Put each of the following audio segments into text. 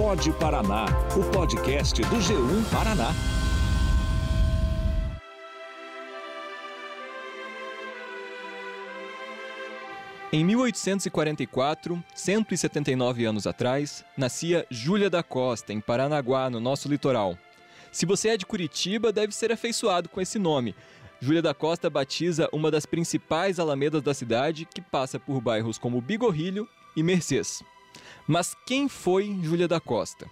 Pode Paraná, o podcast do G1 Paraná. Em 1844, 179 anos atrás, nascia Júlia da Costa, em Paranaguá, no nosso litoral. Se você é de Curitiba, deve ser afeiçoado com esse nome. Júlia da Costa batiza uma das principais alamedas da cidade, que passa por bairros como Bigorrilho e Mercês. Mas quem foi Júlia da Costa?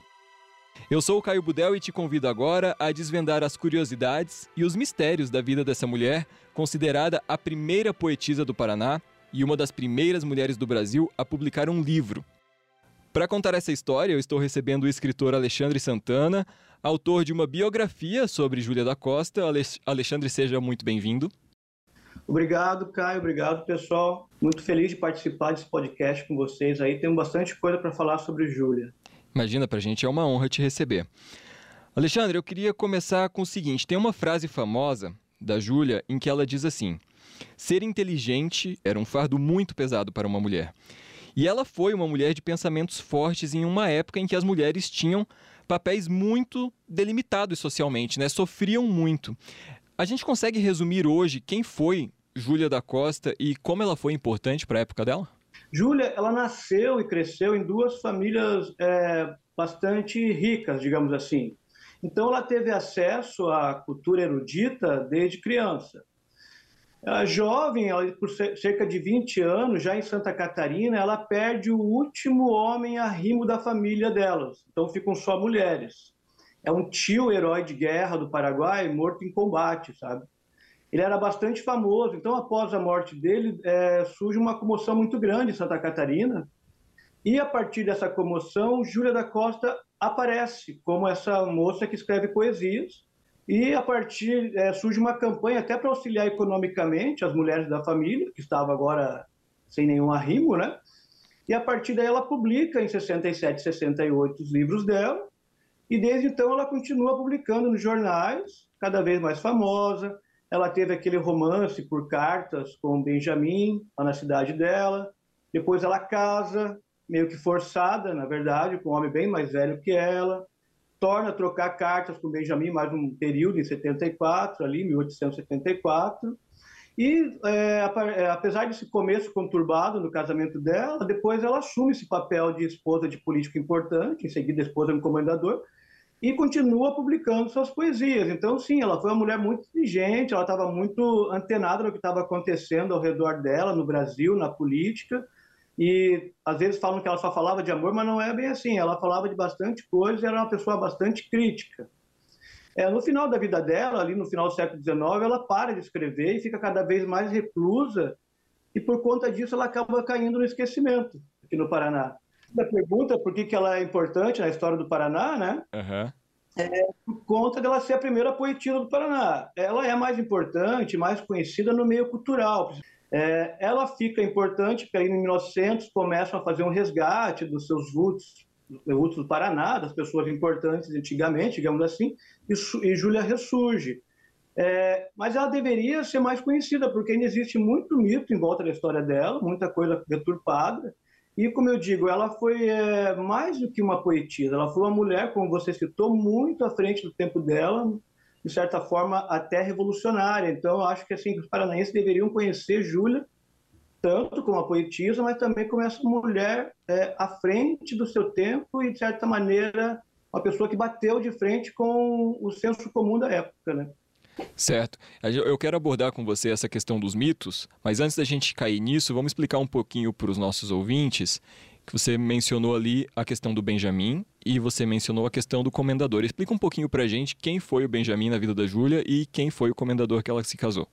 Eu sou o Caio Budel e te convido agora a desvendar as curiosidades e os mistérios da vida dessa mulher, considerada a primeira poetisa do Paraná e uma das primeiras mulheres do Brasil a publicar um livro. Para contar essa história, eu estou recebendo o escritor Alexandre Santana, autor de uma biografia sobre Júlia da Costa. Alexandre, seja muito bem-vindo. Obrigado, Caio. Obrigado, pessoal. Muito feliz de participar desse podcast com vocês aí. Tenho bastante coisa para falar sobre Júlia. Imagina, para a gente é uma honra te receber. Alexandre, eu queria começar com o seguinte: tem uma frase famosa da Júlia em que ela diz assim: Ser inteligente era um fardo muito pesado para uma mulher. E ela foi uma mulher de pensamentos fortes em uma época em que as mulheres tinham papéis muito delimitados socialmente, né? Sofriam muito. A gente consegue resumir hoje quem foi Júlia da Costa e como ela foi importante para a época dela? Júlia, ela nasceu e cresceu em duas famílias é, bastante ricas, digamos assim. Então, ela teve acesso à cultura erudita desde criança. A jovem, por cerca de 20 anos, já em Santa Catarina, ela perde o último homem arrimo da família delas. Então ficam só mulheres. É um tio herói de guerra do Paraguai morto em combate, sabe? Ele era bastante famoso. Então, após a morte dele, é, surge uma comoção muito grande em Santa Catarina. E a partir dessa comoção, Júlia da Costa aparece como essa moça que escreve poesias e a partir é, surge uma campanha até para auxiliar economicamente as mulheres da família, que estava agora sem nenhum arrimo, né? E a partir daí ela publica em 67, 68 os livros dela, e desde então ela continua publicando nos jornais, cada vez mais famosa. Ela teve aquele romance por cartas com Benjamin, lá na cidade dela. Depois ela casa, meio que forçada, na verdade, com um homem bem mais velho que ela torna a trocar cartas com Benjamin mais um período em 74, ali 1874. E é, é, apesar desse começo conturbado no casamento dela, depois ela assume esse papel de esposa de político importante, em seguida esposa do comendador, e continua publicando suas poesias. Então, sim, ela foi uma mulher muito inteligente, ela estava muito antenada no que estava acontecendo ao redor dela, no Brasil, na política, e às vezes falam que ela só falava de amor, mas não é bem assim. Ela falava de bastante coisa era uma pessoa bastante crítica. É, no final da vida dela, ali no final do século XIX, ela para de escrever e fica cada vez mais reclusa, e por conta disso ela acaba caindo no esquecimento aqui no Paraná. A pergunta por que, que ela é importante na história do Paraná, né? Uhum. É por conta dela ser a primeira poetisa do Paraná. Ela é mais importante, mais conhecida no meio cultural. É, ela fica importante porque aí em 1900 começam a fazer um resgate dos seus roots, roots do Paraná, das pessoas importantes antigamente, digamos assim, e, e Júlia ressurge. É, mas ela deveria ser mais conhecida, porque ainda existe muito mito em volta da história dela, muita coisa deturpada. E, como eu digo, ela foi é, mais do que uma poetisa, ela foi uma mulher, como você citou, muito à frente do tempo dela, de certa forma, até revolucionária. Então, acho que assim, os paranaenses deveriam conhecer Júlia, tanto como a poetisa, mas também como essa mulher é, à frente do seu tempo e, de certa maneira, uma pessoa que bateu de frente com o senso comum da época, né? Certo. Eu quero abordar com você essa questão dos mitos, mas antes da gente cair nisso, vamos explicar um pouquinho para os nossos ouvintes que você mencionou ali a questão do Benjamin e você mencionou a questão do comendador. Explica um pouquinho pra gente quem foi o Benjamin na vida da Júlia e quem foi o comendador que ela se casou.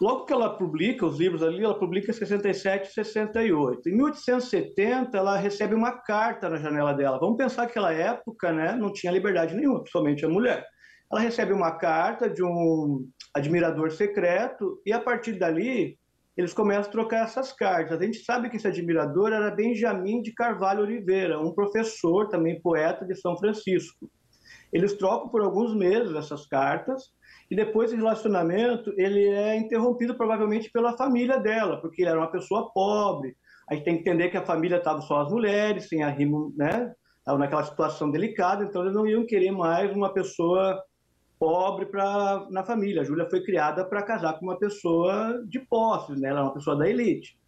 Logo que ela publica os livros ali, ela publica em 67 e 68. Em 1870, ela recebe uma carta na janela dela. Vamos pensar que naquela época né, não tinha liberdade nenhuma, principalmente a mulher. Ela recebe uma carta de um admirador secreto e, a partir dali, eles começam a trocar essas cartas. A gente sabe que esse admirador era Benjamin de Carvalho Oliveira, um professor, também poeta de São Francisco. Eles trocam por alguns meses essas cartas e depois o relacionamento ele é interrompido provavelmente pela família dela, porque era uma pessoa pobre. A gente tem que entender que a família estava só as mulheres, sem arrimo, né? estavam naquela situação delicada, então eles não iam querer mais uma pessoa pobre pra, na família. A Júlia foi criada para casar com uma pessoa de posses, né? ela é uma pessoa da elite.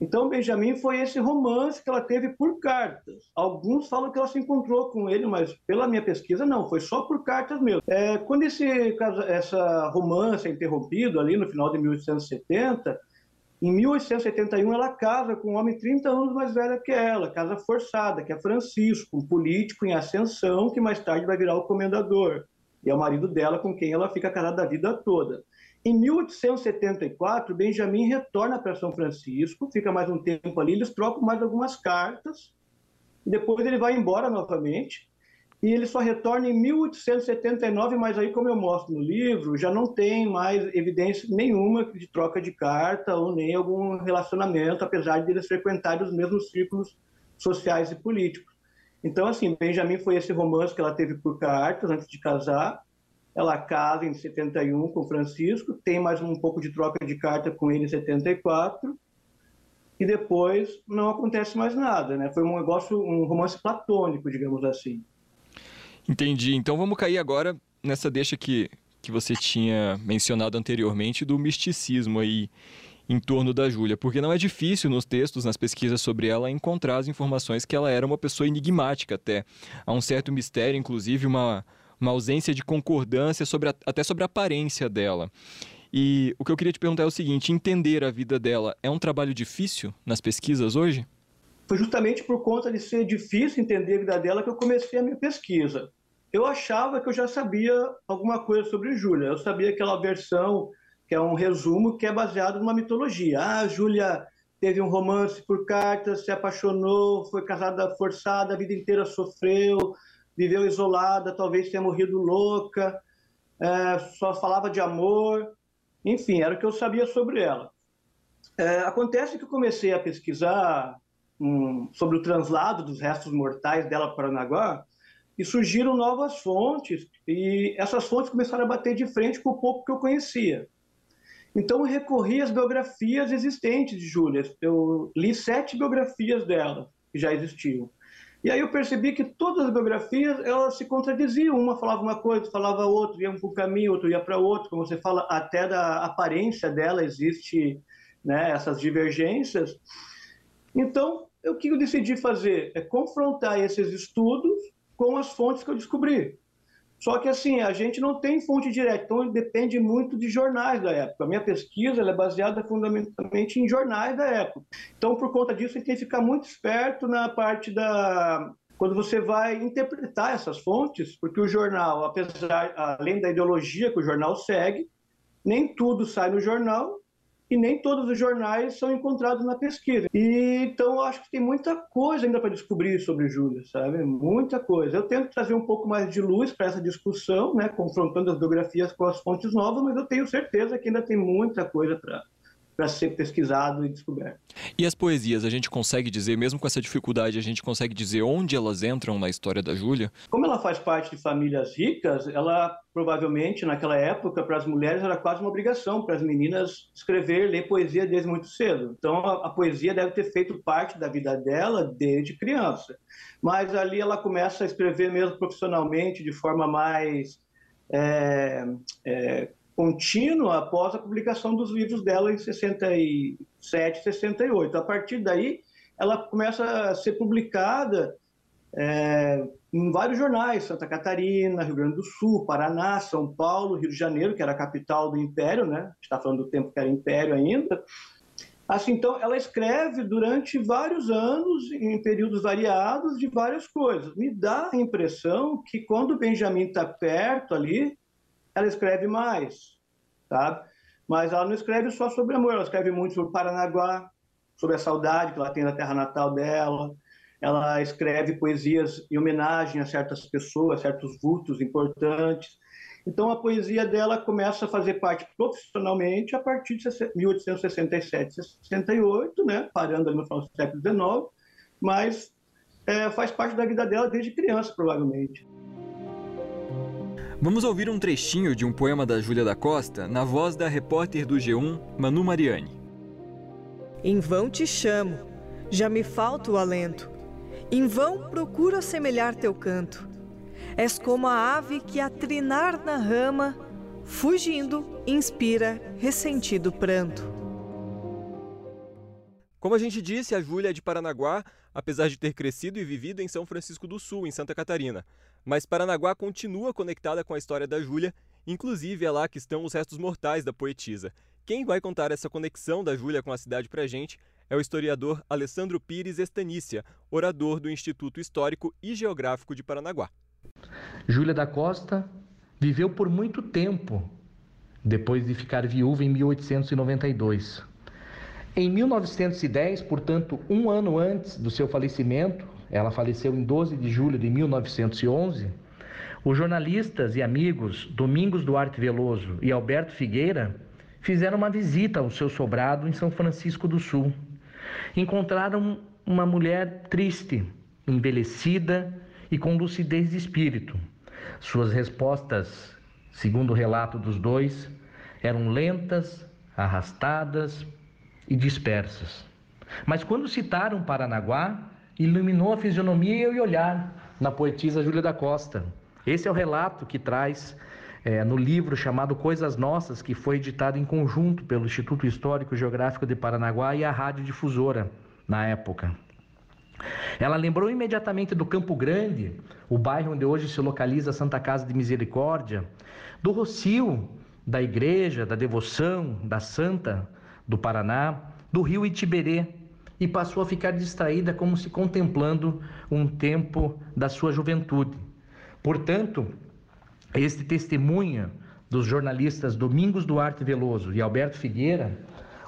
Então, Benjamin foi esse romance que ela teve por cartas. Alguns falam que ela se encontrou com ele, mas pela minha pesquisa, não, foi só por cartas mesmo. É, quando esse essa romance é interrompido, ali no final de 1870, em 1871 ela casa com um homem 30 anos mais velho que ela, casa forçada, que é Francisco, um político em ascensão que mais tarde vai virar o comendador. E é o marido dela com quem ela fica casada a vida toda. Em 1874, Benjamin retorna para São Francisco, fica mais um tempo ali, eles trocam mais algumas cartas, depois ele vai embora novamente, e ele só retorna em 1879, mas aí, como eu mostro no livro, já não tem mais evidência nenhuma de troca de carta ou nem algum relacionamento, apesar de eles frequentarem os mesmos círculos sociais e políticos. Então, assim, Benjamin foi esse romance que ela teve por cartas antes de casar, ela casa em 71 com Francisco, tem mais um pouco de troca de carta com ele em 74, e depois não acontece mais nada, né? Foi um negócio, um romance platônico, digamos assim. Entendi. Então vamos cair agora nessa deixa que, que você tinha mencionado anteriormente do misticismo aí em torno da Júlia, porque não é difícil nos textos, nas pesquisas sobre ela, encontrar as informações que ela era uma pessoa enigmática até. Há um certo mistério, inclusive uma, uma ausência de concordância sobre a, até sobre a aparência dela. E o que eu queria te perguntar é o seguinte: entender a vida dela é um trabalho difícil nas pesquisas hoje? Foi justamente por conta de ser difícil entender a vida dela que eu comecei a minha pesquisa. Eu achava que eu já sabia alguma coisa sobre Júlia. Eu sabia aquela versão que é um resumo que é baseado numa mitologia. Ah, Júlia teve um romance por cartas, se apaixonou, foi casada forçada, a vida inteira sofreu, viveu isolada, talvez tenha morrido louca, é, só falava de amor, enfim, era o que eu sabia sobre ela. É, acontece que eu comecei a pesquisar um, sobre o translado dos restos mortais dela para Paranaguá e surgiram novas fontes e essas fontes começaram a bater de frente com o pouco que eu conhecia. Então eu recorri às biografias existentes de Júlia. Eu li sete biografias dela que já existiam. E aí eu percebi que todas as biografias elas se contradiziam. Uma falava uma coisa, falava outra, ia para um caminho, outro ia para outro. Como você fala, até da aparência dela existe né, essas divergências. Então, o que eu decidi fazer é confrontar esses estudos com as fontes que eu descobri. Só que assim, a gente não tem fonte direta, então depende muito de jornais da época. A minha pesquisa é baseada fundamentalmente em jornais da época. Então, por conta disso, a gente tem que ficar muito esperto na parte da quando você vai interpretar essas fontes, porque o jornal, apesar além da ideologia que o jornal segue, nem tudo sai no jornal e nem todos os jornais são encontrados na pesquisa. E então acho que tem muita coisa ainda para descobrir sobre Júlia, sabe? Muita coisa. Eu tento trazer um pouco mais de luz para essa discussão, né, confrontando as biografias com as fontes novas, mas eu tenho certeza que ainda tem muita coisa para para ser pesquisado e descoberto. E as poesias, a gente consegue dizer, mesmo com essa dificuldade, a gente consegue dizer onde elas entram na história da Júlia? Como ela faz parte de famílias ricas, ela provavelmente naquela época para as mulheres era quase uma obrigação para as meninas escrever, ler poesia desde muito cedo. Então a, a poesia deve ter feito parte da vida dela desde criança. Mas ali ela começa a escrever mesmo profissionalmente de forma mais é, é, contínua após a publicação dos livros dela em 67, 68. A partir daí, ela começa a ser publicada é, em vários jornais, Santa Catarina, Rio Grande do Sul, Paraná, São Paulo, Rio de Janeiro, que era a capital do Império, né? está falando do tempo que era Império ainda. Assim, então, ela escreve durante vários anos, em períodos variados, de várias coisas. Me dá a impressão que quando Benjamin está perto ali, ela escreve mais, sabe? Mas ela não escreve só sobre amor, ela escreve muito sobre Paranaguá, sobre a saudade que ela tem da terra natal dela. Ela escreve poesias em homenagem a certas pessoas, certos vultos importantes. Então a poesia dela começa a fazer parte profissionalmente a partir de 1867, 68, né? parando ali no final do século XIX, mas é, faz parte da vida dela desde criança, provavelmente. Vamos ouvir um trechinho de um poema da Júlia da Costa na voz da repórter do G1, Manu Mariani. Em vão te chamo, já me falta o alento, Em vão procuro assemelhar teu canto. És como a ave que a trinar na rama, fugindo, inspira ressentido pranto. Como a gente disse, a Júlia é de Paranaguá, apesar de ter crescido e vivido em São Francisco do Sul, em Santa Catarina. Mas Paranaguá continua conectada com a história da Júlia, inclusive é lá que estão os restos mortais da poetisa. Quem vai contar essa conexão da Júlia com a cidade pra gente é o historiador Alessandro Pires Estanícia, orador do Instituto Histórico e Geográfico de Paranaguá. Júlia da Costa viveu por muito tempo depois de ficar viúva em 1892. Em 1910, portanto, um ano antes do seu falecimento, ela faleceu em 12 de julho de 1911, os jornalistas e amigos Domingos Duarte Veloso e Alberto Figueira fizeram uma visita ao seu sobrado em São Francisco do Sul. Encontraram uma mulher triste, envelhecida e com lucidez de espírito. Suas respostas, segundo o relato dos dois, eram lentas, arrastadas e dispersas. Mas quando citaram Paranaguá, iluminou a fisionomia e o olhar na poetisa Júlia da Costa. Esse é o relato que traz é, no livro chamado Coisas Nossas, que foi editado em conjunto pelo Instituto Histórico Geográfico de Paranaguá e a Rádio Difusora na época. Ela lembrou imediatamente do Campo Grande, o bairro onde hoje se localiza a Santa Casa de Misericórdia, do Rocio, da igreja, da devoção, da Santa do Paraná, do rio Itiberê, e passou a ficar distraída como se contemplando um tempo da sua juventude. Portanto, este testemunha dos jornalistas Domingos Duarte Veloso e Alberto Figueira,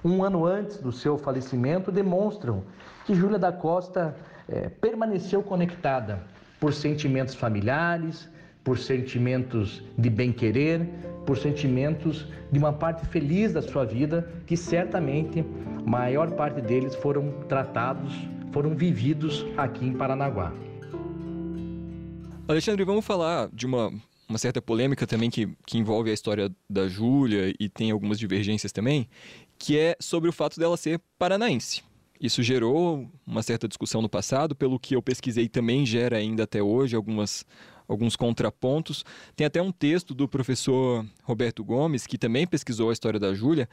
um ano antes do seu falecimento, demonstram que Júlia da Costa é, permaneceu conectada por sentimentos familiares, por sentimentos de bem-querer, por sentimentos de uma parte feliz da sua vida, que certamente a maior parte deles foram tratados, foram vividos aqui em Paranaguá. Alexandre, vamos falar de uma, uma certa polêmica também que, que envolve a história da Júlia e tem algumas divergências também, que é sobre o fato dela ser paranaense. Isso gerou uma certa discussão no passado, pelo que eu pesquisei também gera ainda até hoje algumas, alguns contrapontos. Tem até um texto do professor Roberto Gomes, que também pesquisou a história da Júlia,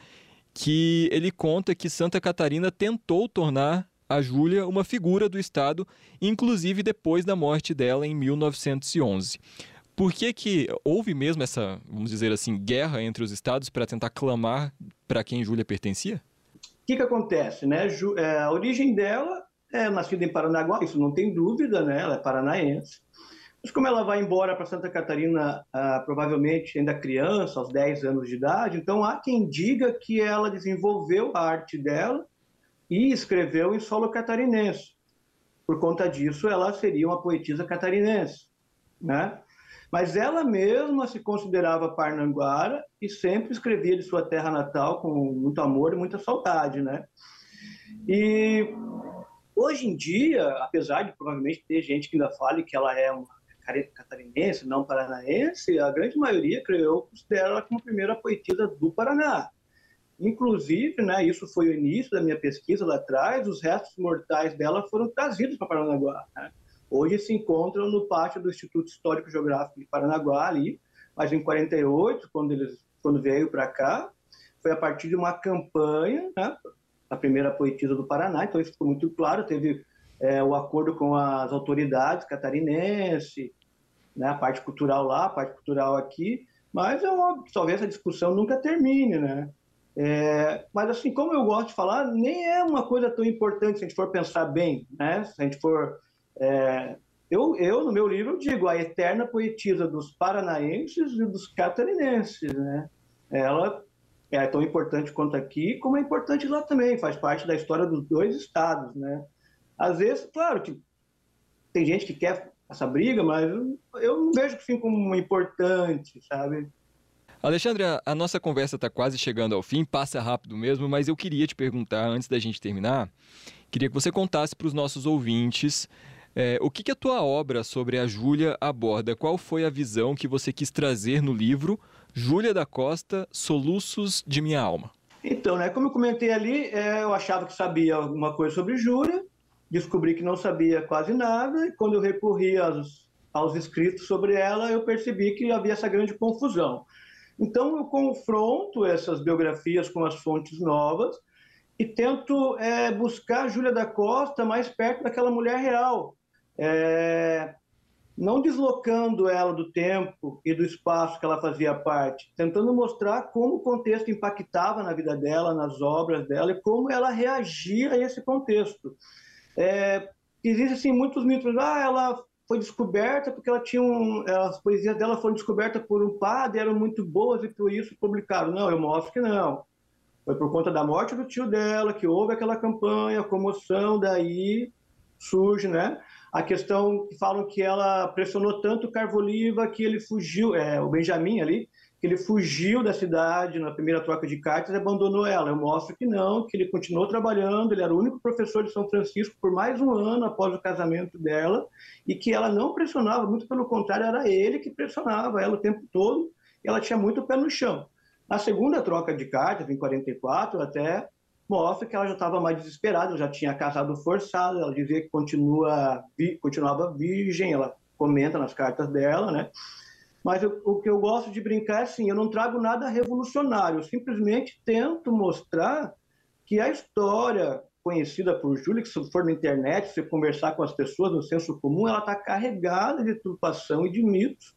que ele conta que Santa Catarina tentou tornar a Júlia uma figura do Estado, inclusive depois da morte dela em 1911. Por que, que houve mesmo essa, vamos dizer assim, guerra entre os estados para tentar clamar para quem Júlia pertencia? que, que acontece? Né? É, a origem dela é nascida em Paranaguá, isso não tem dúvida, né? ela é paranaense. Mas como ela vai embora para Santa Catarina, ah, provavelmente ainda criança, aos 10 anos de idade, então há quem diga que ela desenvolveu a arte dela e escreveu em solo catarinense. Por conta disso, ela seria uma poetisa catarinense. Né? Mas ela mesma se considerava parnanguara e sempre escrevia de sua terra natal com muito amor e muita saudade, né? E hoje em dia, apesar de provavelmente ter gente que ainda fale que ela é uma catarinense, não paranaense, a grande maioria, creio eu, considera ela como primeira poetisa do Paraná. Inclusive, né, isso foi o início da minha pesquisa lá atrás, os restos mortais dela foram trazidos para Paranaguá. Né? Hoje se encontram no pátio do Instituto Histórico Geográfico de Paranaguá, ali, mas em 48, quando, eles, quando veio para cá, foi a partir de uma campanha, né, a primeira poetisa do Paraná, então isso ficou muito claro, teve é, o acordo com as autoridades catarinenses, né, a parte cultural lá, a parte cultural aqui, mas é óbvio que talvez essa discussão nunca termine, né? É, mas assim, como eu gosto de falar, nem é uma coisa tão importante se a gente for pensar bem, né? Se a gente for é, eu, eu, no meu livro, digo a eterna poetisa dos paranaenses e dos catarinenses. Né? Ela é tão importante quanto aqui, como é importante lá também, faz parte da história dos dois estados. Né? Às vezes, claro que tem gente que quer essa briga, mas eu não vejo assim como importante, sabe? Alexandre, a nossa conversa está quase chegando ao fim, passa rápido mesmo, mas eu queria te perguntar, antes da gente terminar, queria que você contasse para os nossos ouvintes é, o que, que a tua obra sobre a Júlia aborda? Qual foi a visão que você quis trazer no livro Júlia da Costa, Soluços de Minha Alma? Então, né, como eu comentei ali, é, eu achava que sabia alguma coisa sobre Júlia, descobri que não sabia quase nada, e quando eu recorri aos, aos escritos sobre ela, eu percebi que havia essa grande confusão. Então, eu confronto essas biografias com as fontes novas e tento é, buscar Júlia da Costa mais perto daquela mulher real, é, não deslocando ela do tempo e do espaço que ela fazia parte, tentando mostrar como o contexto impactava na vida dela, nas obras dela e como ela reagia a esse contexto. É, Existem assim, muitos mitos, ah, ela foi descoberta porque ela tinha um, as poesias dela foram descobertas por um padre, eram muito boas e por isso publicaram. Não, eu mostro que não. Foi por conta da morte do tio dela que houve aquela campanha, comoção, daí surge, né? A questão que falam que ela pressionou tanto o Carvoliva que ele fugiu, é, o Benjamin ali, ele fugiu da cidade na primeira troca de cartas e abandonou ela. Eu mostro que não, que ele continuou trabalhando, ele era o único professor de São Francisco por mais um ano após o casamento dela e que ela não pressionava, muito pelo contrário, era ele que pressionava ela o tempo todo e ela tinha muito pé no chão. Na segunda troca de cartas, em 44, até mostra que ela já estava mais desesperada, já tinha casado forçado, ela dizia que continua, continuava virgem, ela comenta nas cartas dela, né? Mas eu, o que eu gosto de brincar é assim, eu não trago nada revolucionário, eu simplesmente tento mostrar que a história conhecida por Júlia, que se for na internet, se conversar com as pessoas no senso comum, ela está carregada de turpação e de mitos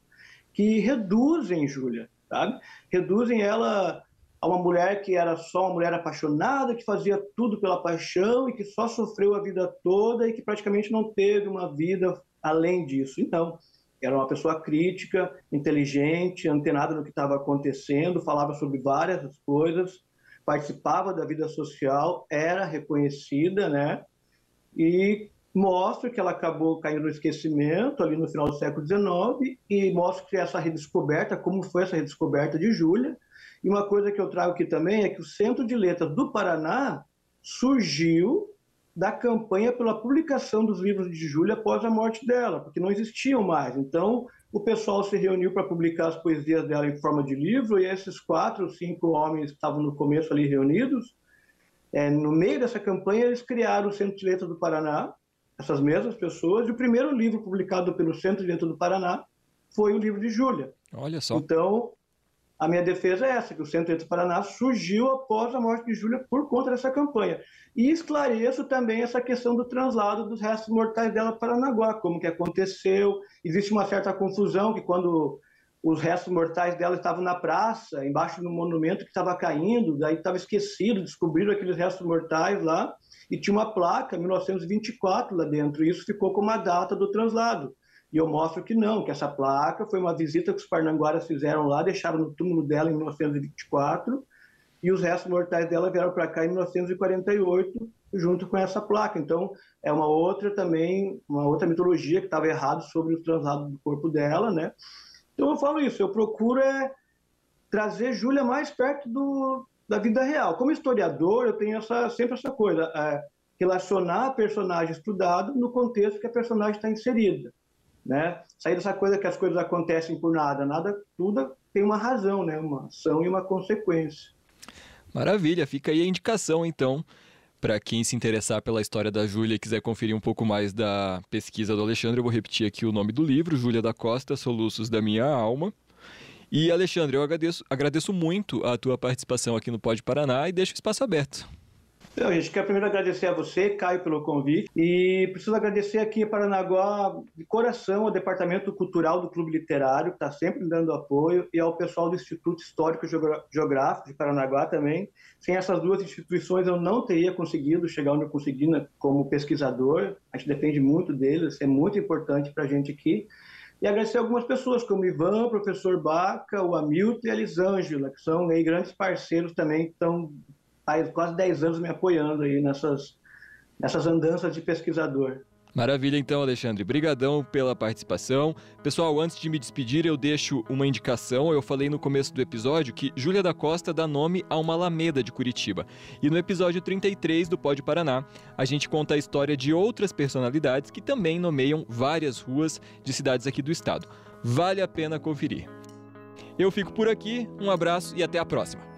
que reduzem Júlia, sabe? Reduzem ela a uma mulher que era só uma mulher apaixonada, que fazia tudo pela paixão e que só sofreu a vida toda e que praticamente não teve uma vida além disso. Então, era uma pessoa crítica, inteligente, antenada no que estava acontecendo, falava sobre várias coisas, participava da vida social, era reconhecida, né? E mostra que ela acabou caindo no esquecimento ali no final do século XIX e mostra que essa redescoberta, como foi essa redescoberta de Júlia. E uma coisa que eu trago aqui também é que o Centro de Letras do Paraná surgiu da campanha pela publicação dos livros de Júlia após a morte dela, porque não existiam mais. Então, o pessoal se reuniu para publicar as poesias dela em forma de livro, e esses quatro, cinco homens que estavam no começo ali reunidos, é, no meio dessa campanha, eles criaram o Centro de Letras do Paraná, essas mesmas pessoas, e o primeiro livro publicado pelo Centro de Letras do Paraná foi o livro de Júlia. Olha só. Então, a minha defesa é essa, que o Centro do Paraná surgiu após a morte de Júlia por conta dessa campanha. E esclareço também essa questão do translado dos restos mortais dela para Paranaguá, como que aconteceu. Existe uma certa confusão que quando os restos mortais dela estavam na praça, embaixo do monumento que estava caindo, daí estava esquecido, descobriram aqueles restos mortais lá, e tinha uma placa, 1924, lá dentro, e isso ficou como a data do translado. E eu mostro que não, que essa placa foi uma visita que os parnanguaras fizeram lá, deixaram no túmulo dela em 1924, e os restos mortais dela vieram para cá em 1948, junto com essa placa. Então, é uma outra também, uma outra mitologia que estava errado sobre o translado do corpo dela, né? Então, eu falo isso, eu procuro é trazer Júlia mais perto do, da vida real. Como historiador, eu tenho essa, sempre essa coisa, é, relacionar a personagem estudado no contexto que a personagem está inserida né? Sair dessa coisa que as coisas acontecem por nada, nada, tudo tem uma razão, né? Uma ação e uma consequência. Maravilha, fica aí a indicação então para quem se interessar pela história da Júlia e quiser conferir um pouco mais da pesquisa do Alexandre, eu vou repetir aqui o nome do livro, Júlia da Costa, Soluços da Minha Alma. E Alexandre, eu agradeço, agradeço muito a tua participação aqui no Pode Paraná e deixo o espaço aberto. Então, gente, quero primeiro agradecer a você, Caio, pelo convite. E preciso agradecer aqui Paranaguá, de coração, ao Departamento Cultural do Clube Literário, que está sempre dando apoio, e ao pessoal do Instituto Histórico Geográfico de Paranaguá também. Sem essas duas instituições, eu não teria conseguido chegar onde eu consegui né, como pesquisador. A gente depende muito deles, é muito importante para a gente aqui. E agradecer algumas pessoas, como Ivan, o professor Baca, o Hamilton e a Elisângela, que são aí, grandes parceiros também, estão há quase 10 anos me apoiando aí nessas, nessas andanças de pesquisador. Maravilha então, Alexandre. Brigadão pela participação. Pessoal, antes de me despedir, eu deixo uma indicação. Eu falei no começo do episódio que Júlia da Costa dá nome a uma alameda de Curitiba. E no episódio 33 do Pode Paraná, a gente conta a história de outras personalidades que também nomeiam várias ruas de cidades aqui do estado. Vale a pena conferir. Eu fico por aqui, um abraço e até a próxima.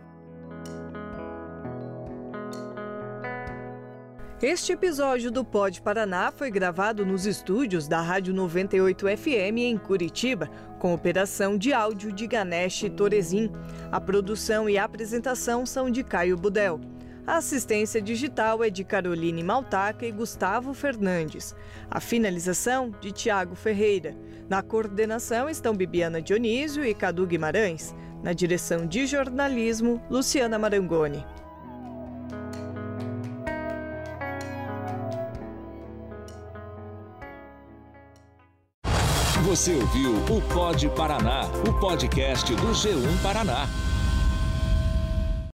Este episódio do Pod Paraná foi gravado nos estúdios da Rádio 98 FM em Curitiba, com operação de áudio de Ganesh Torezin. A produção e a apresentação são de Caio Budel. A assistência digital é de Caroline Maltaca e Gustavo Fernandes. A finalização de Tiago Ferreira. Na coordenação estão Bibiana Dionísio e Cadu Guimarães. Na direção de jornalismo, Luciana Marangoni. Você ouviu o Pod Paraná, o podcast do G1 Paraná.